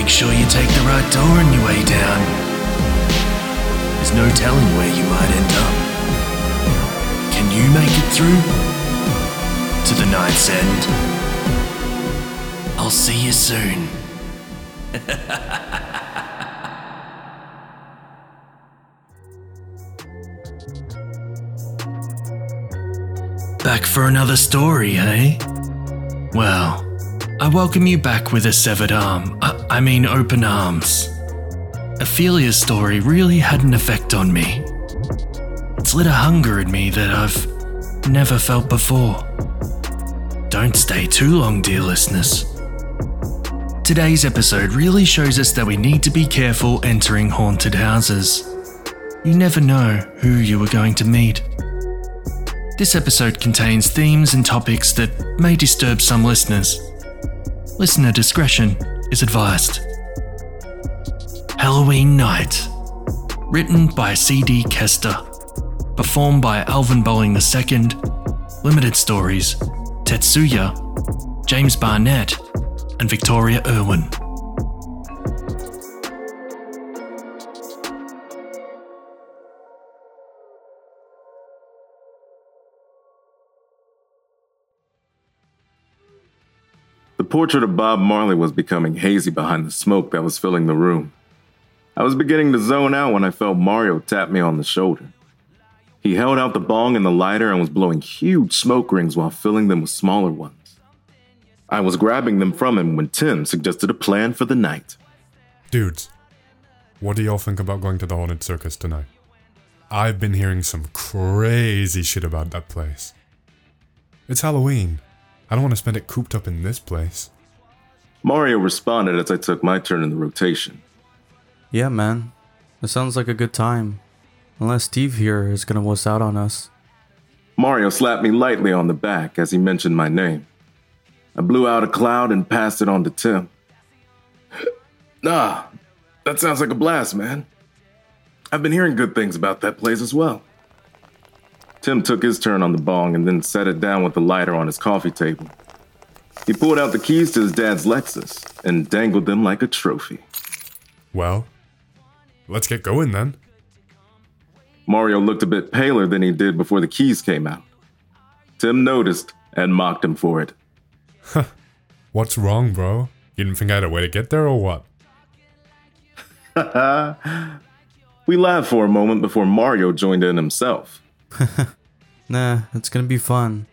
make sure you take the right door on your way down. There's no telling where you might end up. Can you make it through? To the night's end? I'll see you soon. Back for another story, eh? Well, I welcome you back with a severed arm. I, I mean, open arms. Ophelia's story really had an effect on me. It's lit a hunger in me that I've never felt before. Don't stay too long, dear listeners. Today's episode really shows us that we need to be careful entering haunted houses. You never know who you are going to meet. This episode contains themes and topics that may disturb some listeners. Listener discretion is advised. Halloween Night. Written by C.D. Kester. Performed by Alvan Bolling II. Limited Stories. Tetsuya. James Barnett. And Victoria Irwin. Portrait of Bob Marley was becoming hazy behind the smoke that was filling the room. I was beginning to zone out when I felt Mario tap me on the shoulder. He held out the bong and the lighter and was blowing huge smoke rings while filling them with smaller ones. I was grabbing them from him when Tim suggested a plan for the night. Dudes, what do y'all think about going to the Haunted Circus tonight? I've been hearing some crazy shit about that place. It's Halloween. I don't want to spend it cooped up in this place. Mario responded as I took my turn in the rotation. Yeah, man. It sounds like a good time. Unless Steve here is gonna wuss out on us. Mario slapped me lightly on the back as he mentioned my name. I blew out a cloud and passed it on to Tim. nah, that sounds like a blast, man. I've been hearing good things about that place as well. Tim took his turn on the bong and then set it down with the lighter on his coffee table. He pulled out the keys to his dad's Lexus and dangled them like a trophy. Well, let's get going then. Mario looked a bit paler than he did before the keys came out. Tim noticed and mocked him for it. What's wrong, bro? You didn't think I had a way to get there or what? We laughed for a moment before Mario joined in himself. Nah, it's gonna be fun.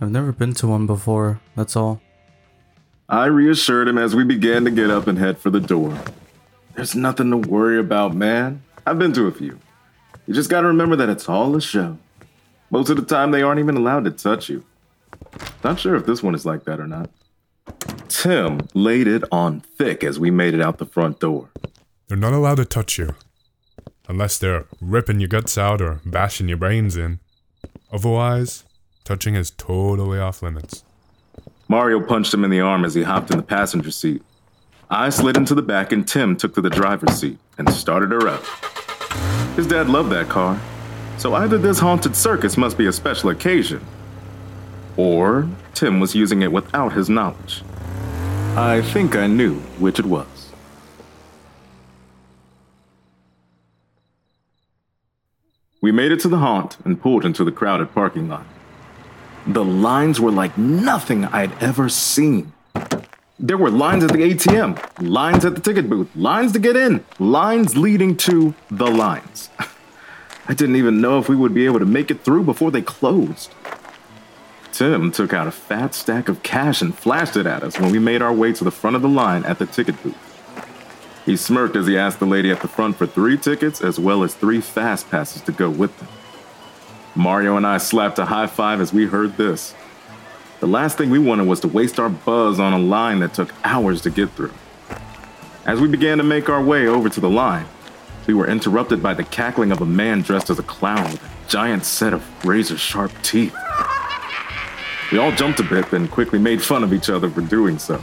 I've never been to one before, that's all. I reassured him as we began to get up and head for the door. There's nothing to worry about, man. I've been to a few. You just gotta remember that it's all a show. Most of the time, they aren't even allowed to touch you. Not sure if this one is like that or not. Tim laid it on thick as we made it out the front door. They're not allowed to touch you. Unless they're ripping your guts out or bashing your brains in. Otherwise, touching is totally off limits. Mario punched him in the arm as he hopped in the passenger seat. I slid into the back and Tim took to the driver's seat and started her up. His dad loved that car, so either this haunted circus must be a special occasion, or Tim was using it without his knowledge. I think I knew which it was. We made it to the haunt and pulled into the crowded parking lot. The lines were like nothing I'd ever seen. There were lines at the ATM, lines at the ticket booth, lines to get in, lines leading to the lines. I didn't even know if we would be able to make it through before they closed. Tim took out a fat stack of cash and flashed it at us when we made our way to the front of the line at the ticket booth. He smirked as he asked the lady at the front for three tickets as well as three fast passes to go with them. Mario and I slapped a high five as we heard this. The last thing we wanted was to waste our buzz on a line that took hours to get through. As we began to make our way over to the line, we were interrupted by the cackling of a man dressed as a clown with a giant set of razor sharp teeth. We all jumped a bit, and quickly made fun of each other for doing so.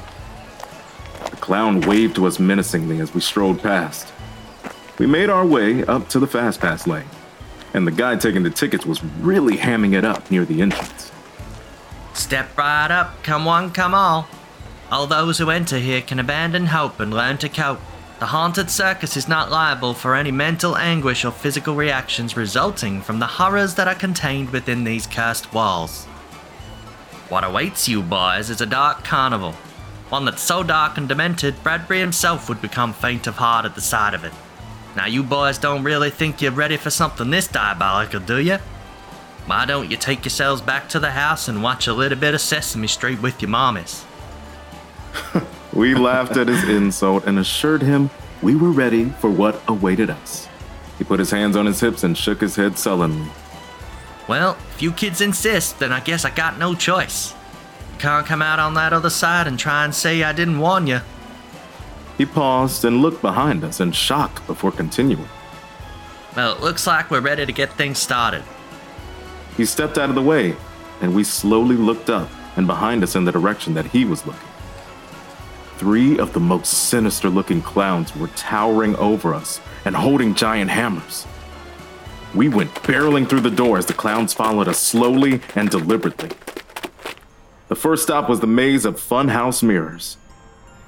Clown waved to us menacingly as we strolled past. We made our way up to the fast pass lane, and the guy taking the tickets was really hamming it up near the entrance. Step right up, come one, come all. All those who enter here can abandon hope and learn to cope. The haunted circus is not liable for any mental anguish or physical reactions resulting from the horrors that are contained within these cursed walls. What awaits you boys is a dark carnival, one that's so dark and demented Bradbury himself would become faint of heart at the sight of it. Now, you boys don't really think you're ready for something this diabolical, do you? Why don't you take yourselves back to the house and watch a little bit of Sesame Street with your mommies? We laughed at his insult and assured him we were ready for what awaited us. He put his hands on his hips and shook his head sullenly. Well, if you kids insist, then I guess I got no choice. Can't come out on that other side and try and say I didn't warn you. He paused and looked behind us in shock before continuing. Well, it looks like we're ready to get things started. He stepped out of the way, and we slowly looked up and behind us in the direction that he was looking. Three of the most sinister looking clowns were towering over us and holding giant hammers. We went barreling through the door as the clowns followed us slowly and deliberately. The first stop was the maze of funhouse mirrors.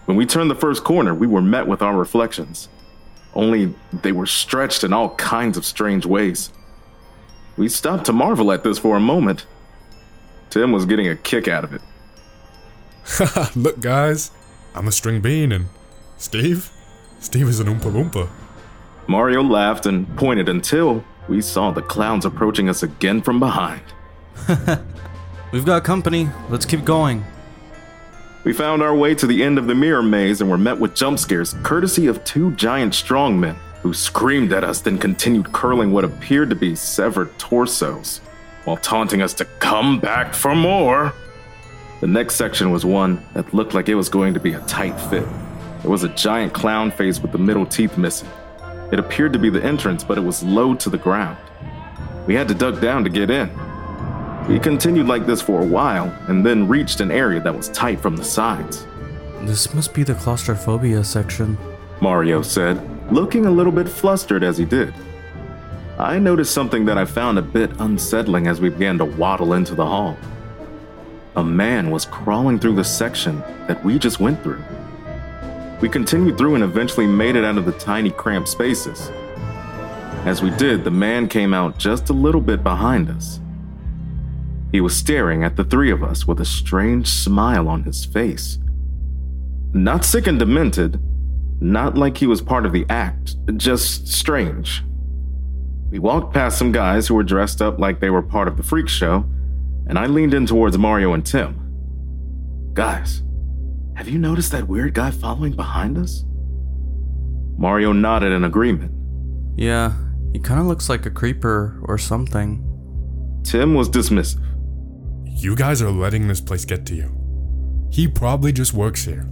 When we turned the first corner, we were met with our reflections. Only they were stretched in all kinds of strange ways. We stopped to marvel at this for a moment. Tim was getting a kick out of it. Look, guys, I'm a string bean, and Steve? Steve is an Oompa Loompa. Mario laughed and pointed until we saw the clowns approaching us again from behind. We've got company. Let's keep going. We found our way to the end of the mirror maze and were met with jump scares, courtesy of two giant strongmen who screamed at us, then continued curling what appeared to be severed torsos, while taunting us to come back for more. The next section was one that looked like it was going to be a tight fit. There was a giant clown face with the middle teeth missing. It appeared to be the entrance, but it was low to the ground. We had to duck down to get in. We continued like this for a while and then reached an area that was tight from the sides. This must be the claustrophobia section. Mario said, looking a little bit flustered as he did. I noticed something that I found a bit unsettling as we began to waddle into the hall. A man was crawling through the section that we just went through. We continued through and eventually made it out of the tiny cramped spaces. As we did, the man came out just a little bit behind us. He was staring at the three of us with a strange smile on his face. Not sick and demented, not like he was part of the act, just strange. We walked past some guys who were dressed up like they were part of the freak show, and I leaned in towards Mario and Tim. Guys, have you noticed that weird guy following behind us? Mario nodded in agreement. Yeah, he kind of looks like a creeper or something. Tim was dismissive. You guys are letting this place get to you. He probably just works here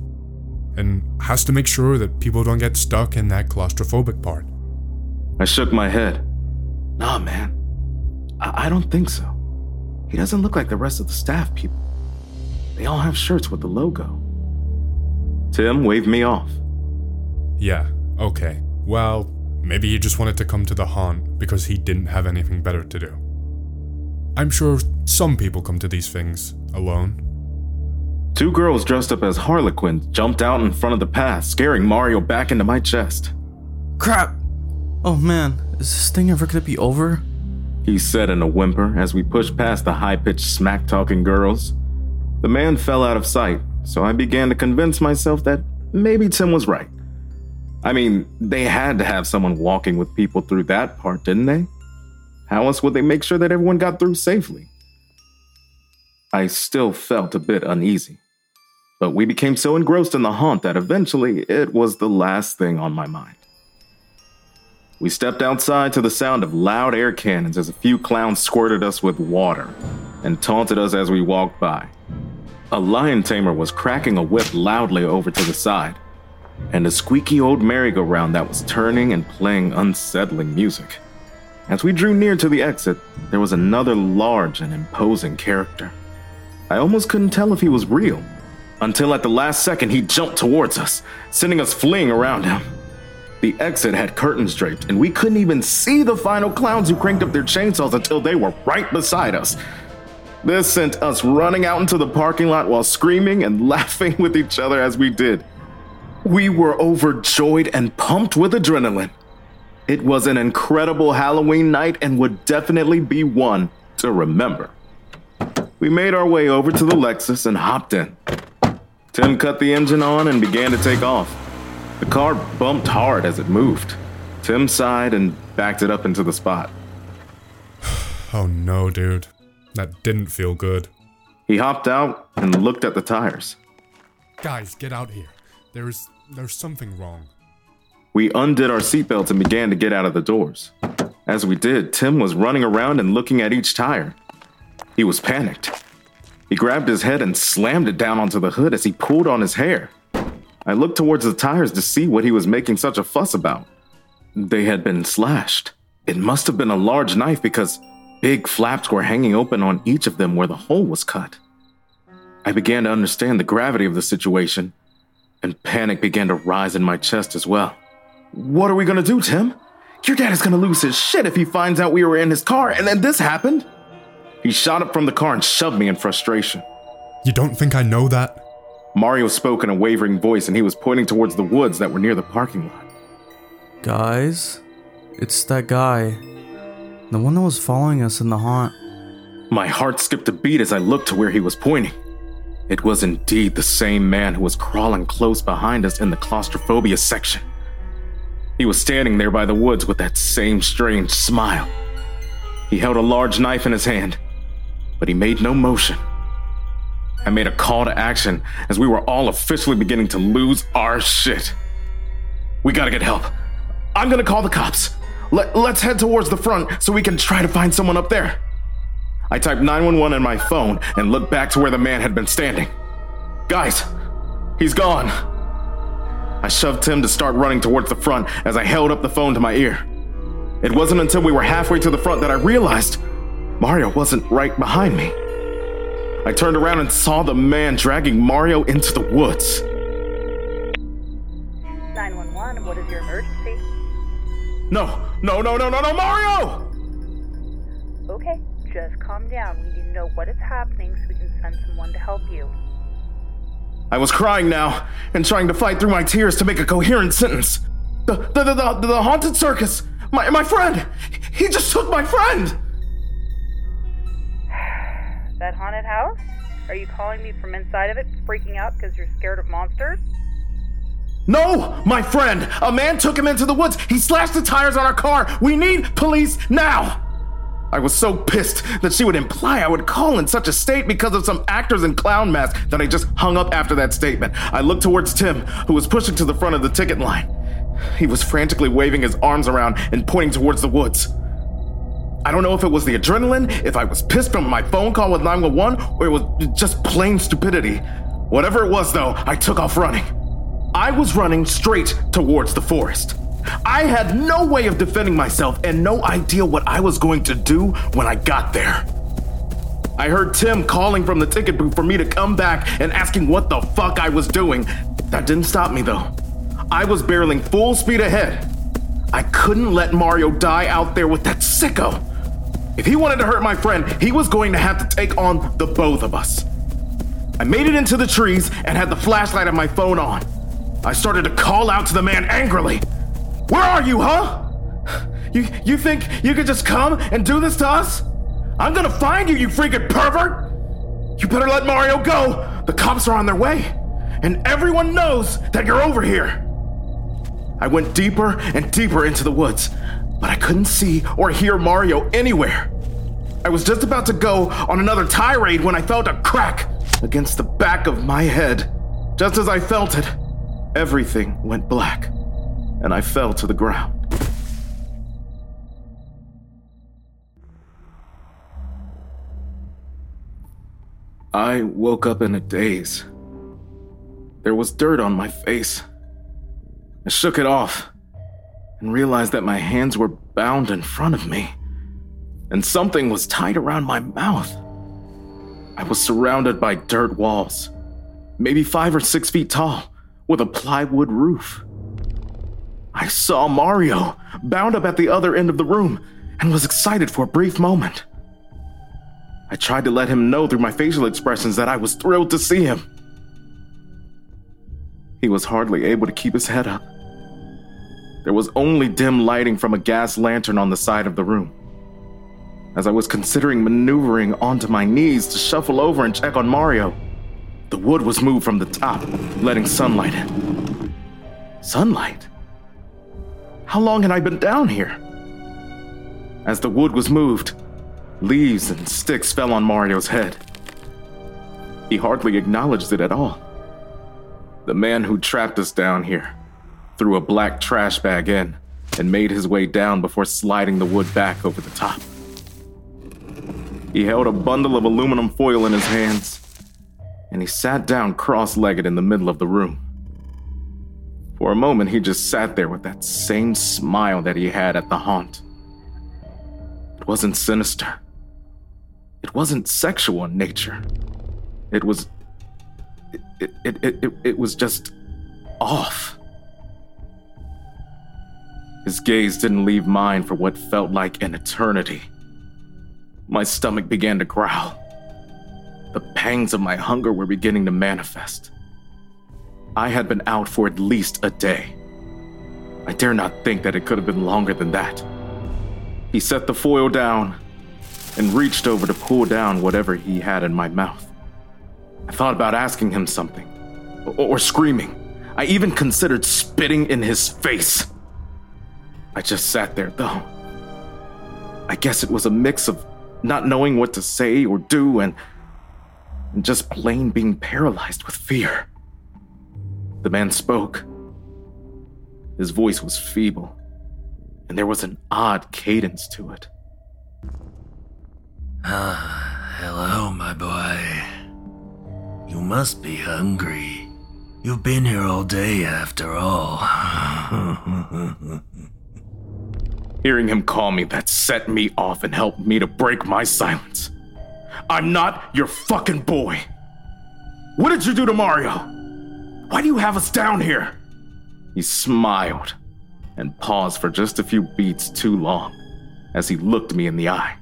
and has to make sure that people don't get stuck in that claustrophobic part. I shook my head. Nah, man. I, I don't think so. He doesn't look like the rest of the staff people. They all have shirts with the logo. Tim waved me off. Yeah, okay. Well, maybe he just wanted to come to the haunt because he didn't have anything better to do. I'm sure some people come to these things alone. Two girls dressed up as harlequins jumped out in front of the path, scaring Mario back into my chest. Crap! Oh man, is this thing ever gonna be over? He said in a whimper as we pushed past the high pitched smack talking girls. The man fell out of sight, so I began to convince myself that maybe Tim was right. I mean, they had to have someone walking with people through that part, didn't they? How else would they make sure that everyone got through safely? I still felt a bit uneasy, but we became so engrossed in the haunt that eventually it was the last thing on my mind. We stepped outside to the sound of loud air cannons as a few clowns squirted us with water and taunted us as we walked by. A lion tamer was cracking a whip loudly over to the side, and a squeaky old merry-go-round that was turning and playing unsettling music. As we drew near to the exit, there was another large and imposing character. I almost couldn't tell if he was real, until at the last second he jumped towards us, sending us fleeing around him. The exit had curtains draped, and we couldn't even see the final clowns who cranked up their chainsaws until they were right beside us. This sent us running out into the parking lot while screaming and laughing with each other as we did. We were overjoyed and pumped with adrenaline. It was an incredible Halloween night and would definitely be one to remember. We made our way over to the Lexus and hopped in. Tim cut the engine on and began to take off. The car bumped hard as it moved. Tim sighed and backed it up into the spot. Oh no, dude. That didn't feel good. He hopped out and looked at the tires. Guys, get out here. There's there's something wrong. We undid our seatbelts and began to get out of the doors. As we did, Tim was running around and looking at each tire. He was panicked. He grabbed his head and slammed it down onto the hood as he pulled on his hair. I looked towards the tires to see what he was making such a fuss about. They had been slashed. It must have been a large knife because big flaps were hanging open on each of them where the hole was cut. I began to understand the gravity of the situation, and panic began to rise in my chest as well. What are we gonna do, Tim? Your dad is gonna lose his shit if he finds out we were in his car and then this happened. He shot up from the car and shoved me in frustration. You don't think I know that? Mario spoke in a wavering voice and he was pointing towards the woods that were near the parking lot. Guys, it's that guy. The one that was following us in the haunt. My heart skipped a beat as I looked to where he was pointing. It was indeed the same man who was crawling close behind us in the claustrophobia section. He was standing there by the woods with that same strange smile. He held a large knife in his hand, but he made no motion. I made a call to action as we were all officially beginning to lose our shit. We gotta get help. I'm gonna call the cops. Let, let's head towards the front so we can try to find someone up there. I typed 911 on my phone and looked back to where the man had been standing. Guys, he's gone. I shoved Tim to start running towards the front as I held up the phone to my ear. It wasn't until we were halfway to the front that I realized Mario wasn't right behind me. I turned around and saw the man dragging Mario into the woods. 911, what is your emergency? No, no, no, no, no, no, Mario! Okay, just calm down. We need to know what is happening so we can send someone to help you. I was crying now and trying to fight through my tears to make a coherent sentence. The, the, the, the, the haunted circus! My, my friend! He just took my friend! That haunted house? Are you calling me from inside of it, freaking out because you're scared of monsters? No, my friend! A man took him into the woods. He slashed the tires on our car. We need police now! I was so pissed that she would imply I would call in such a state because of some actors in clown masks that I just hung up after that statement. I looked towards Tim, who was pushing to the front of the ticket line. He was frantically waving his arms around and pointing towards the woods. I don't know if it was the adrenaline, if I was pissed from my phone call with 911, or it was just plain stupidity. Whatever it was, though, I took off running. I was running straight towards the forest. I had no way of defending myself and no idea what I was going to do when I got there. I heard Tim calling from the ticket booth for me to come back and asking what the fuck I was doing. That didn't stop me though. I was barreling full speed ahead. I couldn't let Mario die out there with that sicko. If he wanted to hurt my friend, he was going to have to take on the both of us. I made it into the trees and had the flashlight of my phone on. I started to call out to the man angrily. Where are you, huh? You, you think you could just come and do this to us? I'm gonna find you, you freaking pervert! You better let Mario go! The cops are on their way, and everyone knows that you're over here! I went deeper and deeper into the woods, but I couldn't see or hear Mario anywhere. I was just about to go on another tirade when I felt a crack against the back of my head. Just as I felt it, everything went black, and I fell to the ground. I woke up in a daze. There was dirt on my face. I shook it off and realized that my hands were bound in front of me, and something was tied around my mouth. I was surrounded by dirt walls, maybe five or six feet tall, with a plywood roof. I saw Mario bound up at the other end of the room and was excited for a brief moment. I tried to let him know through my facial expressions that I was thrilled to see him. He was hardly able to keep his head up. There was only dim lighting from a gas lantern on the side of the room. As I was considering maneuvering onto my knees to shuffle over and check on Mario, the wood was moved from the top, letting sunlight in. Sunlight? How long had I been down here? As the wood was moved, leaves and sticks fell on Mario's head. He hardly acknowledged it at all. The man who trapped us down here threw a black trash bag in and made his way down before sliding the wood back over the top. He held a bundle of aluminum foil in his hands, and he sat down cross legged in the middle of the room. For a moment, he just sat there with that same smile that he had at the haunt. It wasn't sinister. It wasn't sexual in nature. It was. It, it, it, it, it was just off. His gaze didn't leave mine for what felt like an eternity. My stomach began to growl. The pangs of my hunger were beginning to manifest. I had been out for at least a day. I dare not think that it could have been longer than that. He set the foil down and reached over to pull down whatever he had in my mouth. I thought about asking him something or, or screaming. I even considered spitting in his face. I just sat there though. I guess it was a mix of not knowing what to say or do, and, and just plain being paralyzed with fear. The man spoke. His voice was feeble, and there was an odd cadence to it. Ah, hello, my boy. You must be hungry. You've been here all day after all. Hearing him call me that set me off and helped me to break my silence. I'm not your fucking boy. What did you do to Mario? Why do you have us down here? He smiled and paused for just a few beats too long as he looked me in the eye.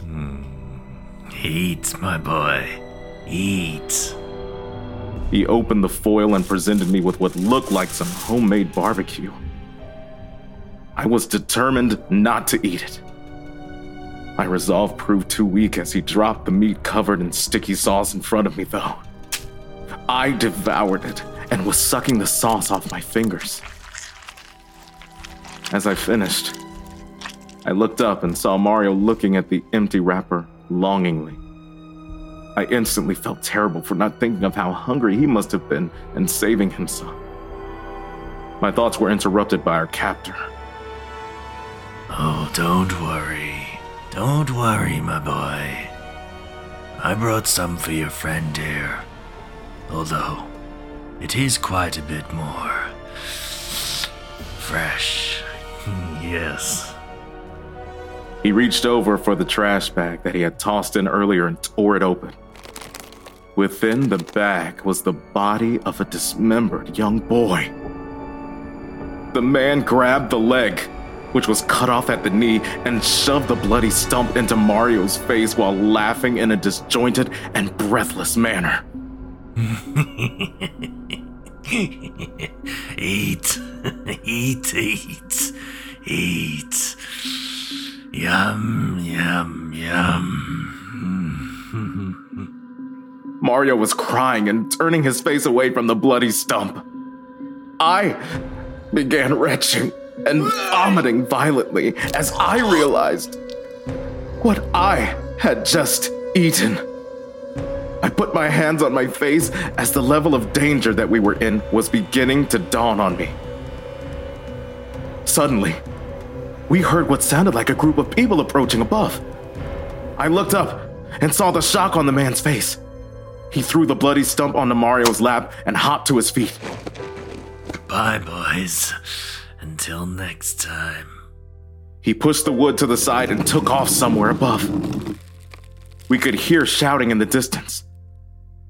Hmm. Eat, my boy. Eat. He opened the foil and presented me with what looked like some homemade barbecue. I was determined not to eat it. My resolve proved too weak as he dropped the meat covered in sticky sauce in front of me, though. I devoured it and was sucking the sauce off my fingers. As I finished, I looked up and saw Mario looking at the empty wrapper longingly. I instantly felt terrible for not thinking of how hungry he must have been and saving himself. My thoughts were interrupted by our captor. Oh, don't worry. Don't worry, my boy. I brought some for your friend here. Although, it is quite a bit more fresh. yes. He reached over for the trash bag that he had tossed in earlier and tore it open. Within the bag was the body of a dismembered young boy. The man grabbed the leg, which was cut off at the knee, and shoved the bloody stump into Mario's face while laughing in a disjointed and breathless manner. Eat, eat, eat, eat. Yum, yum, yum. Mario was crying and turning his face away from the bloody stump. I began retching and vomiting violently as I realized what I had just eaten. I put my hands on my face as the level of danger that we were in was beginning to dawn on me. Suddenly, we heard what sounded like a group of people approaching above. I looked up and saw the shock on the man's face. He threw the bloody stump onto Mario's lap and hopped to his feet. Bye, boys. Until next time. He pushed the wood to the side and took off somewhere above. We could hear shouting in the distance.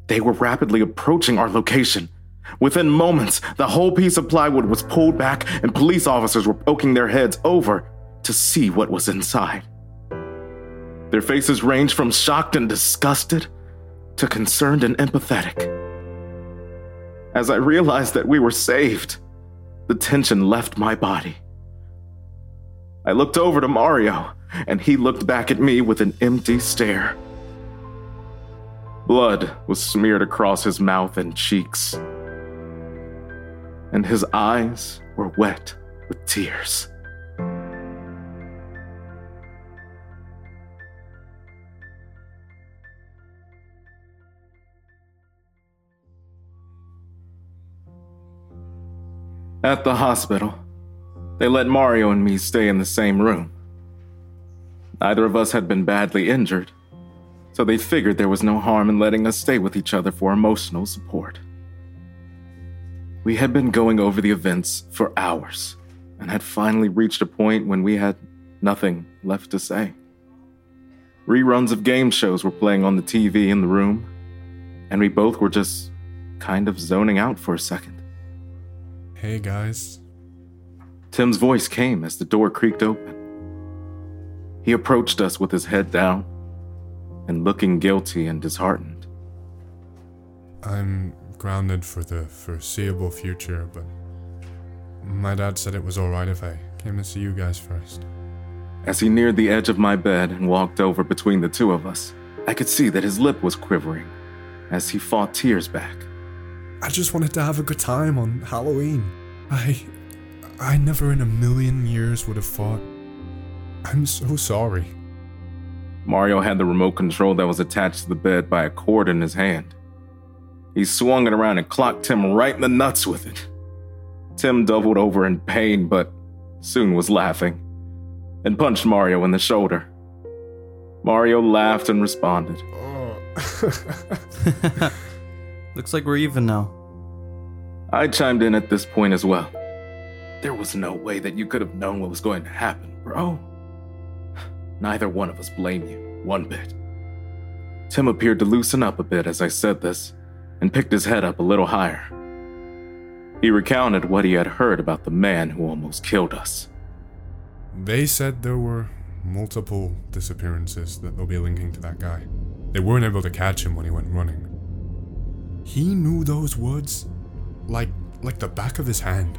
They were rapidly approaching our location. Within moments, the whole piece of plywood was pulled back and police officers were poking their heads over to see what was inside. Their faces ranged from shocked and disgusted to concerned and empathetic. As I realized that we were saved, the tension left my body. I looked over to Mario, and he looked back at me with an empty stare. Blood was smeared across his mouth and cheeks, and his eyes were wet with tears. At the hospital, they let Mario and me stay in the same room. Neither of us had been badly injured, so they figured there was no harm in letting us stay with each other for emotional support. We had been going over the events for hours and had finally reached a point when we had nothing left to say. Reruns of game shows were playing on the TV in the room, and we both were just kind of zoning out for a second. Hey guys. Tim's voice came as the door creaked open. He approached us with his head down and looking guilty and disheartened. I'm grounded for the foreseeable future, but my dad said it was alright if I came to see you guys first. As he neared the edge of my bed and walked over between the two of us, I could see that his lip was quivering as he fought tears back. I just wanted to have a good time on Halloween. I. I never in a million years would have thought. I'm so sorry. Mario had the remote control that was attached to the bed by a cord in his hand. He swung it around and clocked Tim right in the nuts with it. Tim doubled over in pain, but soon was laughing and punched Mario in the shoulder. Mario laughed and responded. Looks like we're even now. I chimed in at this point as well. There was no way that you could have known what was going to happen, bro. Neither one of us blame you, one bit. Tim appeared to loosen up a bit as I said this and picked his head up a little higher. He recounted what he had heard about the man who almost killed us. They said there were multiple disappearances that they'll be linking to that guy. They weren't able to catch him when he went running. He knew those woods like like the back of his hand.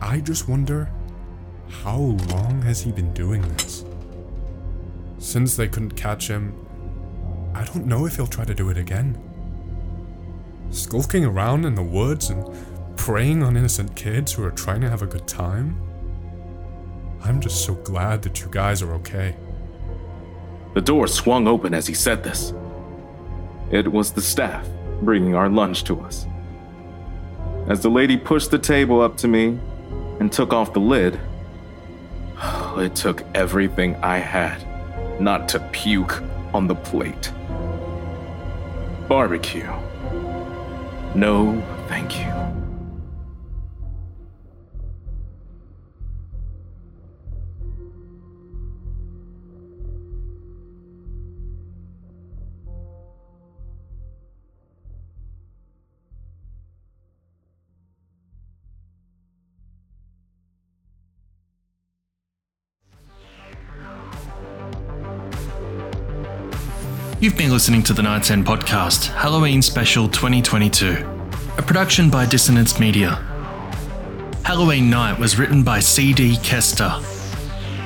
I just wonder how long has he been doing this? Since they couldn't catch him, I don't know if he'll try to do it again. Skulking around in the woods and preying on innocent kids who are trying to have a good time? I'm just so glad that you guys are okay. The door swung open as he said this. It was the staff bringing our lunch to us. As the lady pushed the table up to me and took off the lid, it took everything I had not to puke on the plate. Barbecue. No, thank you. You've been listening to the Night's End podcast, Halloween Special 2022, a production by Dissonance Media. Halloween Night was written by CD Kester.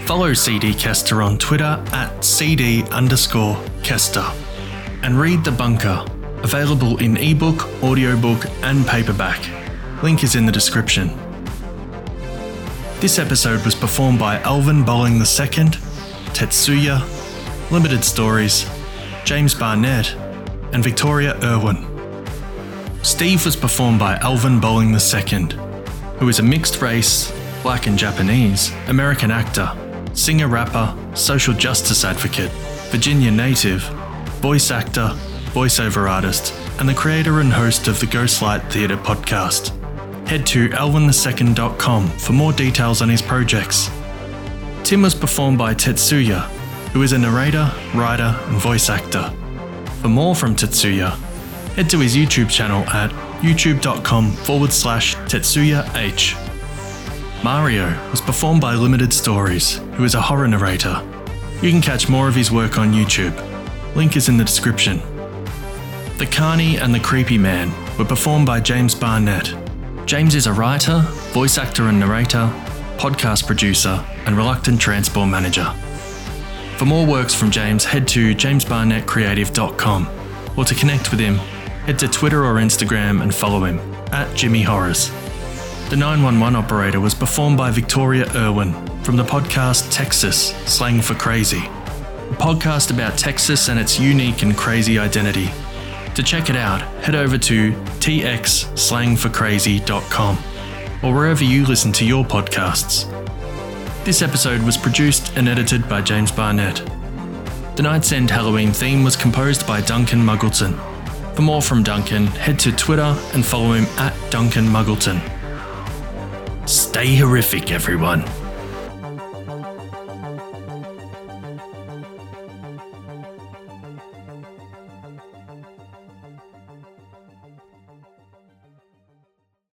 Follow CD Kester on Twitter at CD underscore Kester. And read The Bunker, available in ebook, audiobook, and paperback. Link is in the description. This episode was performed by Alvan Bolling II, Tetsuya, Limited Stories, James Barnett, and Victoria Irwin. Steve was performed by Alvan Bolling II, who is a mixed race, black and Japanese, American actor, singer rapper, social justice advocate, Virginia native, voice actor, voiceover artist, and the creator and host of the Ghost Light Theater podcast. Head to alvin2nd.com for more details on his projects. Tim was performed by Tetsuya, who is a narrator, writer, and voice actor. For more from Tetsuya, head to his YouTube channel at youtube.com forward slash Tetsuya H. Mario was performed by Limited Stories, who is a horror narrator. You can catch more of his work on YouTube. Link is in the description. The Carnie and the Creepy Man were performed by James Barnett. James is a writer, voice actor and narrator, podcast producer, and reluctant transport manager. For more works from James, head to jamesbarnettcreative.com or to connect with him, head to Twitter or Instagram and follow him at Jimmy Horrors. The 911 operator was performed by Victoria Irwin from the podcast Texas Slang for Crazy, a podcast about Texas and its unique and crazy identity. To check it out, head over to txslangforcrazy.com or wherever you listen to your podcasts. This episode was produced and edited by James Barnett. The Night's End Halloween theme was composed by Duncan Muggleton. For more from Duncan, head to Twitter and follow him at Duncan Muggleton. Stay horrific, everyone.